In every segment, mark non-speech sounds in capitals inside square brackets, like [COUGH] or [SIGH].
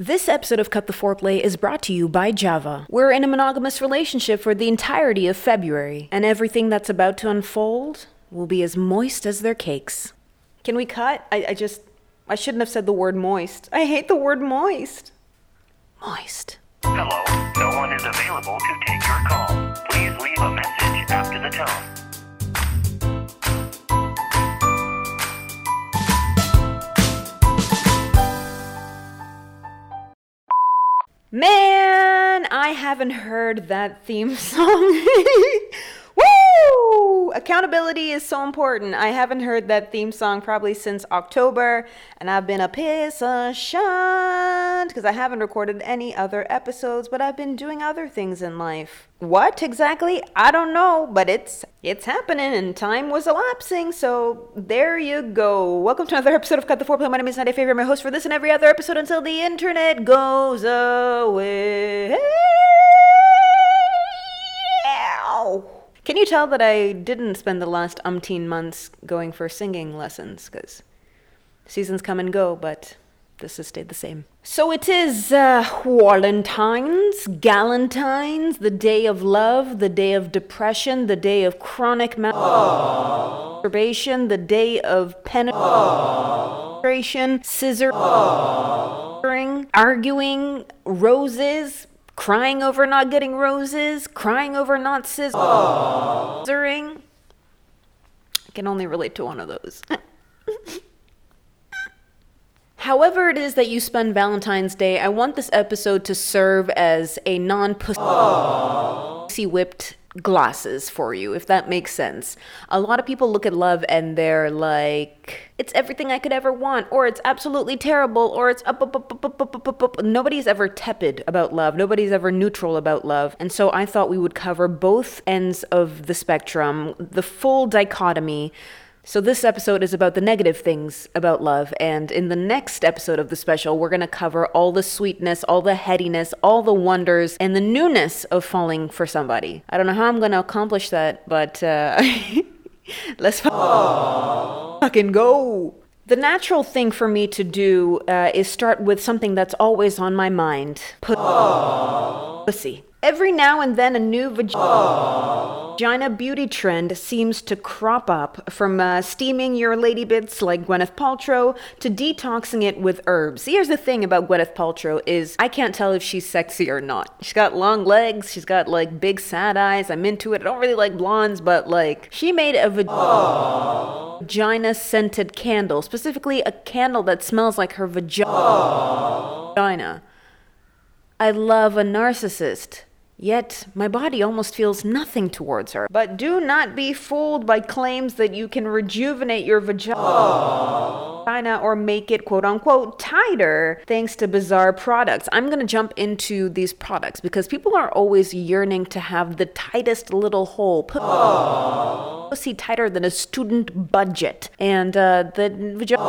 This episode of Cut the Foreplay is brought to you by Java. We're in a monogamous relationship for the entirety of February, and everything that's about to unfold will be as moist as their cakes. Can we cut? I, I just. I shouldn't have said the word moist. I hate the word moist. Moist. Hello, no one is available to take your call. Please leave a message after the tone. Man, I haven't heard that theme [LAUGHS] song. Accountability is so important. I haven't heard that theme song probably since October, and I've been a piss a shunt because I haven't recorded any other episodes, but I've been doing other things in life. What exactly? I don't know, but it's it's happening and time was elapsing, so there you go. Welcome to another episode of Cut the Foreplay. My name is Nadia Favorite, my host for this and every other episode until the internet goes away. Can you tell that I didn't spend the last umpteen months going for singing lessons? Because seasons come and go, but this has stayed the same. So it is uh, Valentine's, Galentine's, the day of love, the day of depression, the day of chronic masturbation, the day of penetration, scissor, arguing, roses, crying over not getting roses, crying over not scissoring. I can only relate to one of those. [LAUGHS] However, it is that you spend Valentine's Day, I want this episode to serve as a non pussy whipped glasses for you, if that makes sense. A lot of people look at love and they're like, it's everything I could ever want, or it's absolutely terrible, or it's up, up, up, up, up, up, up, up. Nobody's ever tepid about love. Nobody's ever neutral about love. And so I thought we would cover both ends of the spectrum, the full dichotomy so, this episode is about the negative things about love, and in the next episode of the special, we're gonna cover all the sweetness, all the headiness, all the wonders, and the newness of falling for somebody. I don't know how I'm gonna accomplish that, but uh, [LAUGHS] let's fucking go. The natural thing for me to do uh, is start with something that's always on my mind pussy. Every now and then, a new vagina beauty trend seems to crop up from uh, steaming your lady bits like Gwyneth Paltrow to detoxing it with herbs. Here's the thing about Gwyneth Paltrow is I can't tell if she's sexy or not. She's got long legs, she's got like big sad eyes. I'm into it. I don't really like blondes, but like she made a vagina scented candle, specifically a candle that smells like her vagina. I love a narcissist. Yet, my body almost feels nothing towards her. But do not be fooled by claims that you can rejuvenate your vagina or make it quote unquote tighter thanks to bizarre products. I'm gonna jump into these products because people are always yearning to have the tightest little hole. Pussy tighter than a student budget. And uh, the vagina.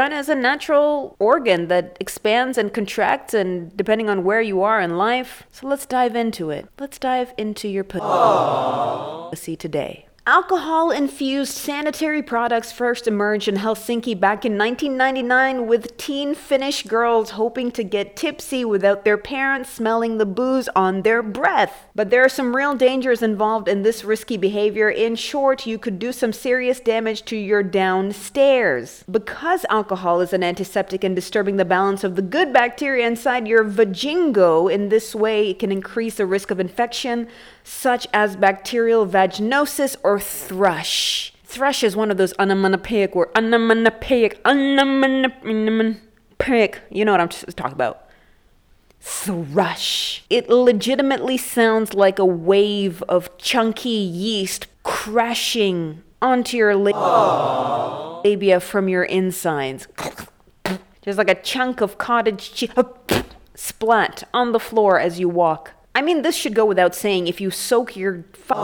Vagina is a natural organ that expands and contracts, and depending on where you are in life. So let's dive into it. Let's dive into your pussy today. Alcohol infused sanitary products first emerged in Helsinki back in 1999 with teen Finnish girls hoping to get tipsy without their parents smelling the booze on their breath. But there are some real dangers involved in this risky behavior. In short, you could do some serious damage to your downstairs. Because alcohol is an antiseptic and disturbing the balance of the good bacteria inside your vajingo, in this way it can increase the risk of infection such as bacterial vaginosis or thrush. Thrush is one of those onomatopoeic word onomatopoeic onomatopoeic. You know what I'm talking about. Thrush. It legitimately sounds like a wave of chunky yeast crashing onto your la- labia from your insides. Just like a chunk of cottage cheese [LAUGHS] splat on the floor as you walk. I mean, this should go without saying. If you soak your fu-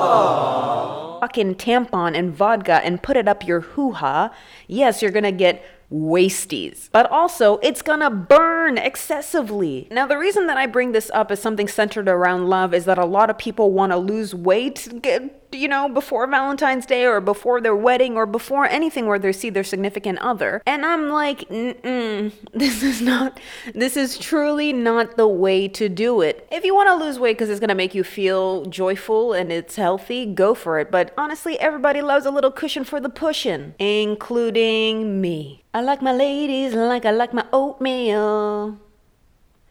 fucking tampon in vodka and put it up your hoo ha, yes, you're gonna get wasties. But also, it's gonna burn excessively. Now, the reason that I bring this up as something centered around love is that a lot of people wanna lose weight. Get, you know, before Valentine's Day or before their wedding or before anything where they see their significant other. And I'm like, mm [LAUGHS] this is not, this is truly not the way to do it. If you want to lose weight because it's going to make you feel joyful and it's healthy, go for it. But honestly, everybody loves a little cushion for the pushing, including me. I like my ladies like I like my oatmeal.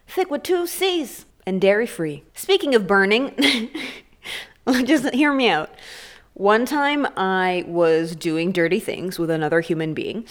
Thick with two C's and dairy free. Speaking of burning, [LAUGHS] [LAUGHS] just hear me out. One time I was doing dirty things with another human being,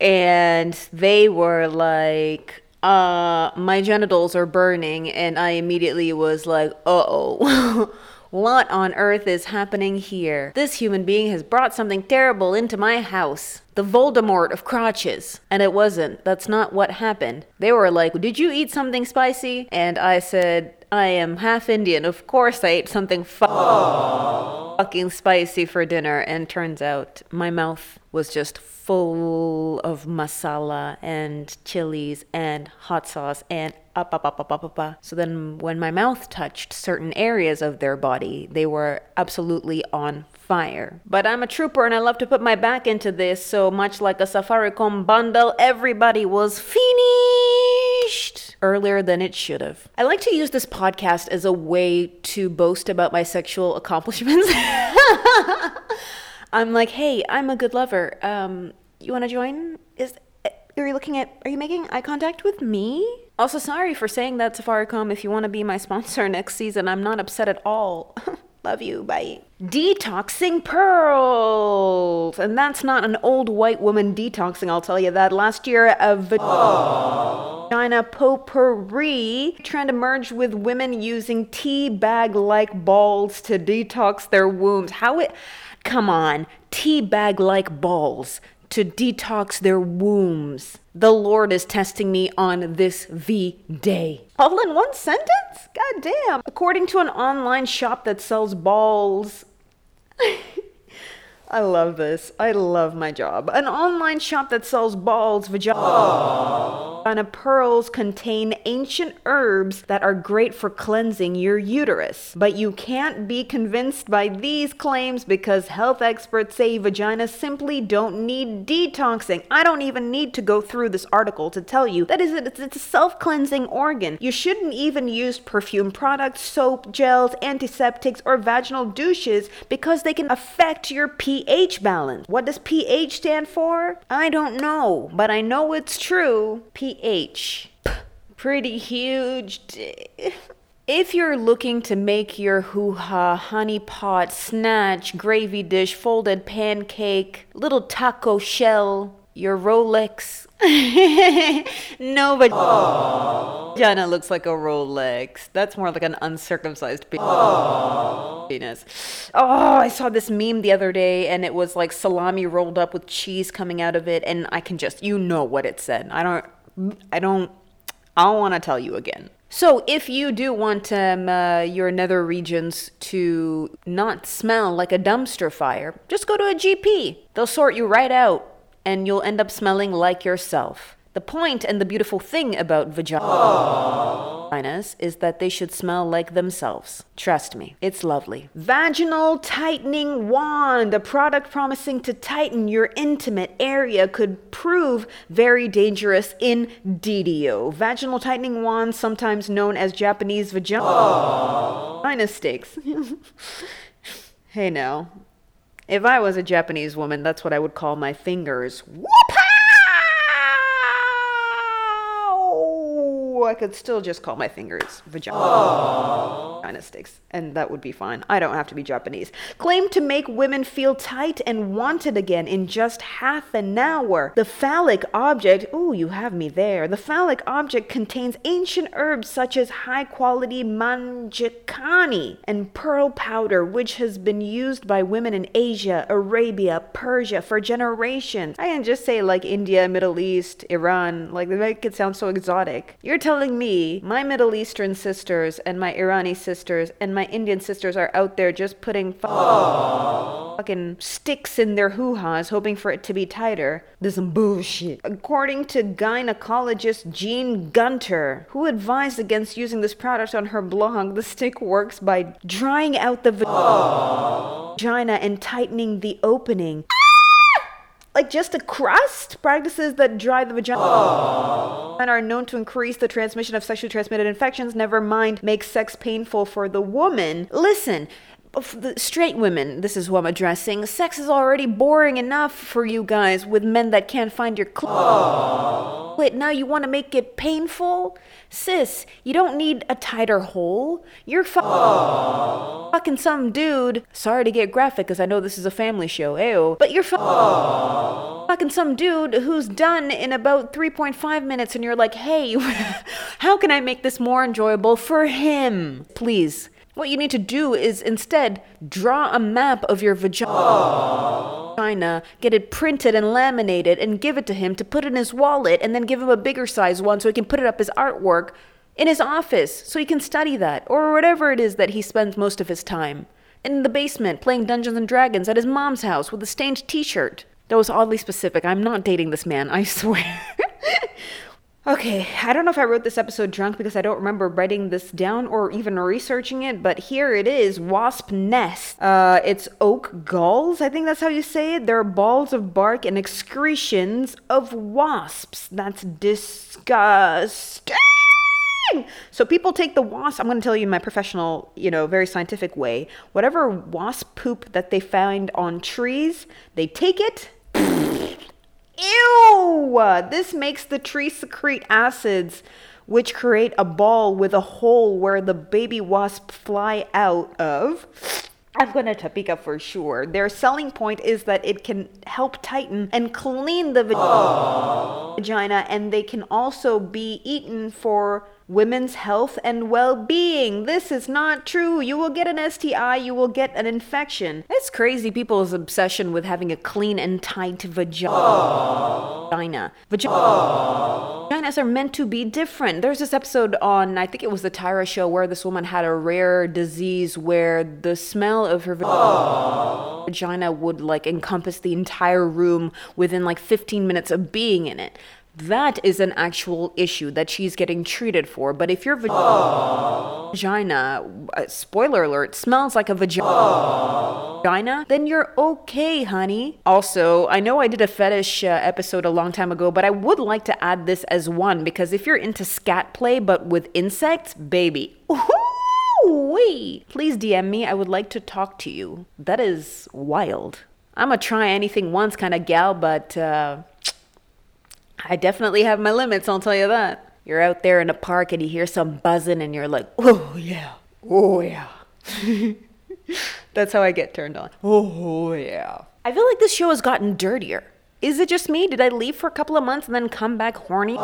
and they were like, uh, my genitals are burning, and I immediately was like, uh oh. [LAUGHS] What on earth is happening here? This human being has brought something terrible into my house. The Voldemort of crotches. And it wasn't. That's not what happened. They were like, Did you eat something spicy? And I said, I am half Indian. Of course I ate something fu- fucking spicy for dinner. And turns out my mouth was just full of masala and chilies and hot sauce and up, up, up, up, up, up. So then when my mouth touched certain areas of their body, they were absolutely on fire. But I'm a trooper and I love to put my back into this, so much like a safari Safaricom bundle, everybody was finished earlier than it should have. I like to use this podcast as a way to boast about my sexual accomplishments. [LAUGHS] I'm like, hey, I'm a good lover. Um, you want to join? Is are you looking at? Are you making eye contact with me? Also, sorry for saying that, Safaricom. If you want to be my sponsor [LAUGHS] next season, I'm not upset at all. [LAUGHS] Love you. Bye. Detoxing pearls. And that's not an old white woman detoxing, I'll tell you that. Last year, a vagina potpourri trend emerged with women using tea bag like balls to detox their wombs. How it. Come on, tea bag like balls to detox their wombs. The Lord is testing me on this V day. All in one sentence? God damn. According to an online shop that sells balls. [LAUGHS] I love this. I love my job. An online shop that sells balls, vagina pearls contain ancient herbs that are great for cleansing your uterus. But you can't be convinced by these claims because health experts say vaginas simply don't need detoxing. I don't even need to go through this article to tell you that is it's, it's a self-cleansing organ. You shouldn't even use perfume products, soap, gels, antiseptics, or vaginal douches because they can affect your pH pH balance. What does pH stand for? I don't know, but I know it's true. pH. P- Pretty huge. If you're looking to make your hoo ha, honey pot, snatch, gravy dish, folded pancake, little taco shell, your Rolex. [LAUGHS] no, but Jana looks like a Rolex. That's more like an uncircumcised penis. Oh, I saw this meme the other day and it was like salami rolled up with cheese coming out of it and I can just you know what it said. I don't I don't I don't want to tell you again. So, if you do want um, uh, your nether regions to not smell like a dumpster fire, just go to a GP. They'll sort you right out and you'll end up smelling like yourself. The point and the beautiful thing about vaginas is that they should smell like themselves. Trust me, it's lovely. Vaginal Tightening Wand, a product promising to tighten your intimate area, could prove very dangerous in DDO. Vaginal Tightening Wand, sometimes known as Japanese vagina sticks. [LAUGHS] hey now, if I was a Japanese woman, that's what I would call my fingers. Whoop-pow! I could still just call my fingers vagina. Vagina sticks, and that would be fine. I don't have to be Japanese. Claim to make women feel tight and wanted again in just half an hour. The phallic object, ooh, you have me there. The phallic object contains ancient herbs such as high quality manjakani and pearl powder, which has been used by women in Asia, Arabia, Persia for generations. I can just say like India, Middle East, Iran, like they make it sound so exotic. You're telling telling me my Middle Eastern sisters and my Irani sisters and my Indian sisters are out there just putting fucking sticks in their hoo-has hoping for it to be tighter? This is some bullshit. According to gynecologist Jen Gunter, who advised against using this product on her blog, the stick works by drying out the vagina and tightening the opening like just a crust practices that dry the vagina. And are known to increase the transmission of sexually transmitted infections. Never mind make sex painful for the woman. Listen straight women this is who i'm addressing. Sex is already boring enough for you guys with men that can't find your cl- wait now you want to make it painful? Sis you don't need a tighter hole. You're fu- fucking some dude. Sorry to get graphic because i know this is a family show ayo but you're fu- fucking some dude who's done in about 3.5 minutes and you're like hey [LAUGHS] how can i make this more enjoyable for him? Please what you need to do is instead draw a map of your vagina, get it printed and laminated, and give it to him to put in his wallet, and then give him a bigger size one so he can put it up as artwork in his office so he can study that, or whatever it is that he spends most of his time. In the basement, playing Dungeons and Dragons at his mom's house with a stained t shirt. That was oddly specific. I'm not dating this man, I [LAUGHS] swear. Okay, I don't know if I wrote this episode drunk because I don't remember writing this down or even researching it, but here it is Wasp Nest. Uh, it's oak galls, I think that's how you say it. They're balls of bark and excretions of wasps. That's disgusting. So people take the wasp, I'm going to tell you my professional, you know, very scientific way. Whatever wasp poop that they find on trees, they take it [LAUGHS] Ew! This makes the tree secrete acids, which create a ball with a hole where the baby wasp fly out of. I'm gonna Topeka for sure. Their selling point is that it can help tighten and clean the vag- vagina, and they can also be eaten for women's health and well being. This is not true. You will get an STI, you will get an infection. It's crazy people's obsession with having a clean and tight vagina. Vagina. Vaginas are meant to be different. There's this episode on, I think it was the Tyra show, where this woman had a rare disease where the smell of her vagina would like encompass the entire room within like 15 minutes of being in it. That is an actual issue that she's getting treated for. But if your vagina, uh, spoiler alert, smells like a vagina, then you're okay, honey. Also, I know I did a fetish uh, episode a long time ago, but I would like to add this as one because if you're into scat play but with insects, baby. Wee. Please DM me. I would like to talk to you. That is wild. I'm a try anything once kind of gal, but uh, I definitely have my limits, I'll tell you that. You're out there in a park and you hear some buzzing and you're like, oh yeah, oh yeah. [LAUGHS] That's how I get turned on. Oh yeah. I feel like this show has gotten dirtier. Is it just me? Did I leave for a couple of months and then come back horny?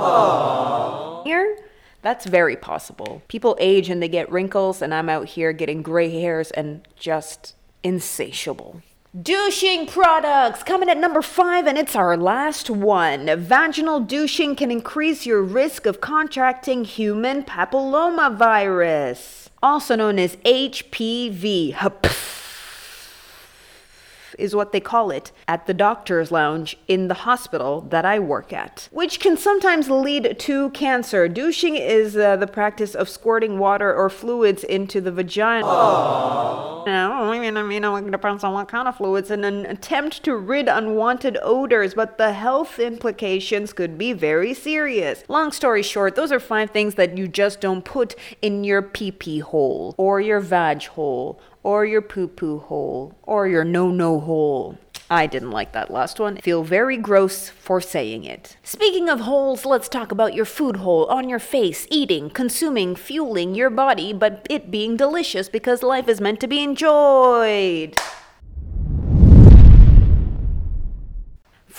Here? That's very possible. People age and they get wrinkles, and I'm out here getting gray hairs and just insatiable. Douching products coming at number five, and it's our last one. Vaginal douching can increase your risk of contracting human papillomavirus, also known as HPV. Is what they call it at the doctor's lounge in the hospital that I work at, which can sometimes lead to cancer. Douching is uh, the practice of squirting water or fluids into the vagina. Now, I mean, I mean, it depends on what kind of fluids in an attempt to rid unwanted odors, but the health implications could be very serious. Long story short, those are five things that you just don't put in your pee pee hole, or your vag hole, or your poo poo hole, or your no no hole. I didn't like that last one. Feel very gross for saying it. Speaking of holes, let's talk about your food hole on your face, eating, consuming, fueling your body, but it being delicious because life is meant to be enjoyed.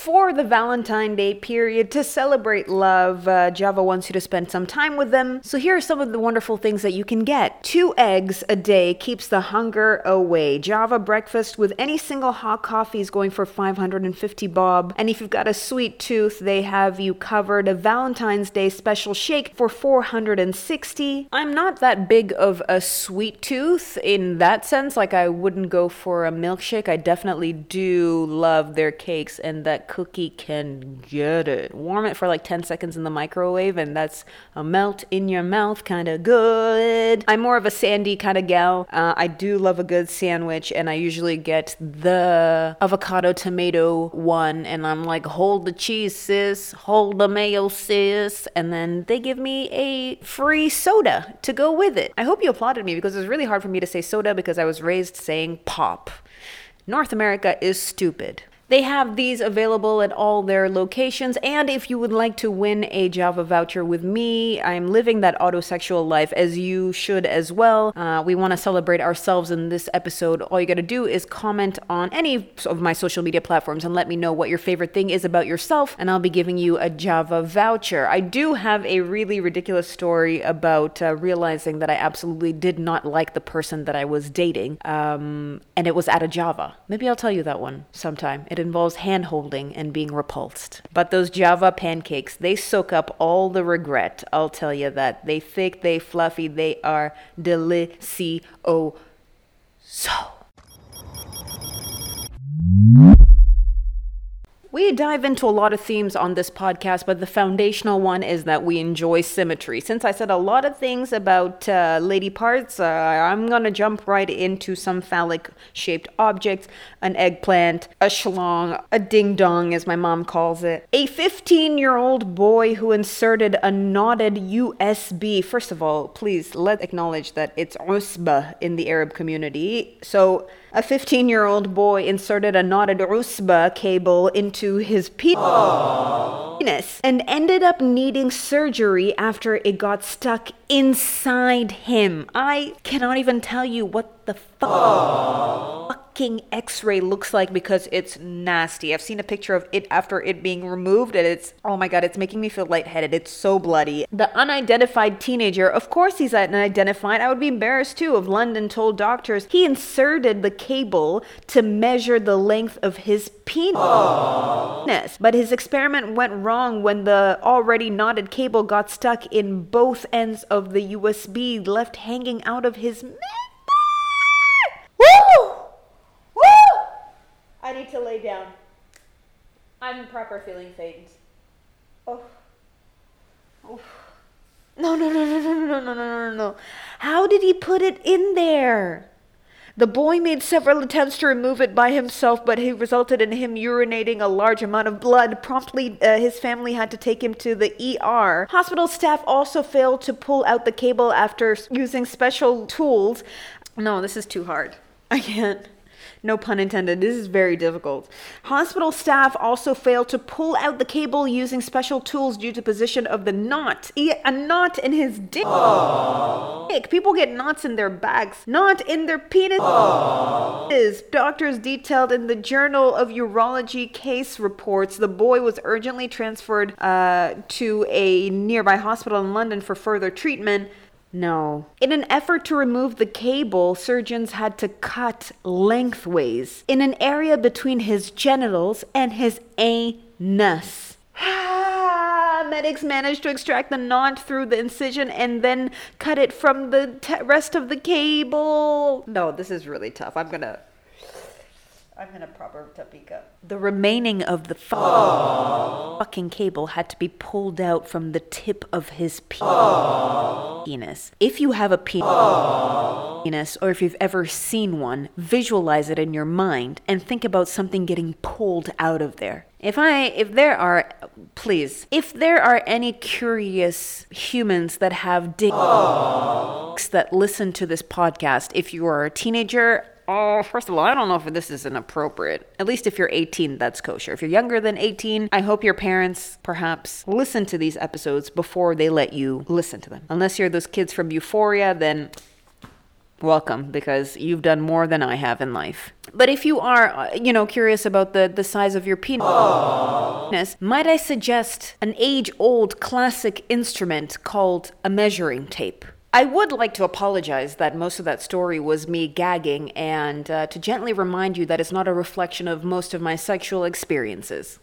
For the Valentine Day period to celebrate love. Uh, Java wants you to spend some time with them. So here are some of the wonderful things that you can get. Two eggs a day keeps the hunger away. Java breakfast with any single hot coffee is going for 550 bob. And if you've got a sweet tooth, they have you covered. A Valentine's Day special shake for 460. I'm not that big of a sweet tooth in that sense. Like I wouldn't go for a milkshake. I definitely do love their cakes and that cookie can get it. Warm it for like 10 seconds in the microwave and that's a melt in your mouth kind of good. I'm more of a sandy kind of gal. Uh, I do love a good sandwich and I usually get the avocado tomato one and I'm like, hold the cheese, sis, hold the mayo, sis. And then they give me a free soda to go with it. I hope you applauded me because it was really hard for me to say soda because I was raised saying pop. North America is stupid. They have these available at all their locations. And if you would like to win a Java voucher with me, I'm living that autosexual life as you should as well. Uh, we want to celebrate ourselves in this episode. All you got to do is comment on any of my social media platforms and let me know what your favorite thing is about yourself, and I'll be giving you a Java voucher. I do have a really ridiculous story about uh, realizing that I absolutely did not like the person that I was dating, um, and it was at a Java. Maybe I'll tell you that one sometime. It involves hand holding and being repulsed. But those Java pancakes, they soak up all the regret. I'll tell you that. They thick, they fluffy, they are delicioso. We dive into a lot of themes on this podcast, but the foundational one is that we enjoy symmetry. Since I said a lot of things about uh, lady parts, uh, I'm gonna jump right into some phallic shaped objects an eggplant, a schlong, a ding dong, as my mom calls it. A 15 year old boy who inserted a knotted USB. First of all, please let's acknowledge that it's usba in the Arab community. So, a 15 year old boy inserted a knotted usba cable into his penis and ended up needing surgery after it got stuck inside him. I cannot even tell you what the fuck fucking x-ray looks like because it's nasty. I've seen a picture of it after it being removed and it's oh my god, it's making me feel lightheaded. It's so bloody. The unidentified teenager, of course he's unidentified. I would be embarrassed too if London told doctors he inserted the cable to measure the length of his penis. But his experiment went wrong when the already knotted cable got stuck in both ends of the USB left hanging out of his member. Woo! Woo! I need to lay down. I'm proper feeling faint. Oh. Oh. No, no, no, no, no, no, no, no, no, no. How did he put it in there? The boy made several attempts to remove it by himself, but it resulted in him urinating a large amount of blood. Promptly, uh, his family had to take him to the ER. Hospital staff also failed to pull out the cable after using special tools. No, this is too hard. I can't. No pun intended. This is very difficult. Hospital staff also failed to pull out the cable using special tools due to position of the knot. He- a knot in his dick. People get knots in their bags, not in their penis. Doctors detailed in the Journal of Urology case reports the boy was urgently transferred uh, to a nearby hospital in London for further treatment. No. In an effort to remove the cable, surgeons had to cut lengthways in an area between his genitals and his anus. Ah medics managed to extract the knot through the incision and then cut it from the te- rest of the cable. No, this is really tough. I'm gonna. I'm gonna proper Topeka. The remaining of the fu- fucking cable had to be pulled out from the tip of his pe- penis. If you have a pe- penis, or if you've ever seen one, visualize it in your mind and think about something getting pulled out of there. If I, if there are, please, if there are any curious humans that have dicks that listen to this podcast, if you are a teenager, Oh, first of all, I don't know if this is inappropriate. At least if you're 18, that's kosher. If you're younger than 18, I hope your parents perhaps listen to these episodes before they let you listen to them. Unless you're those kids from Euphoria, then welcome because you've done more than I have in life. But if you are, uh, you know, curious about the, the size of your penis, might I suggest an age old classic instrument called a measuring tape? I would like to apologize that most of that story was me gagging and uh, to gently remind you that it's not a reflection of most of my sexual experiences.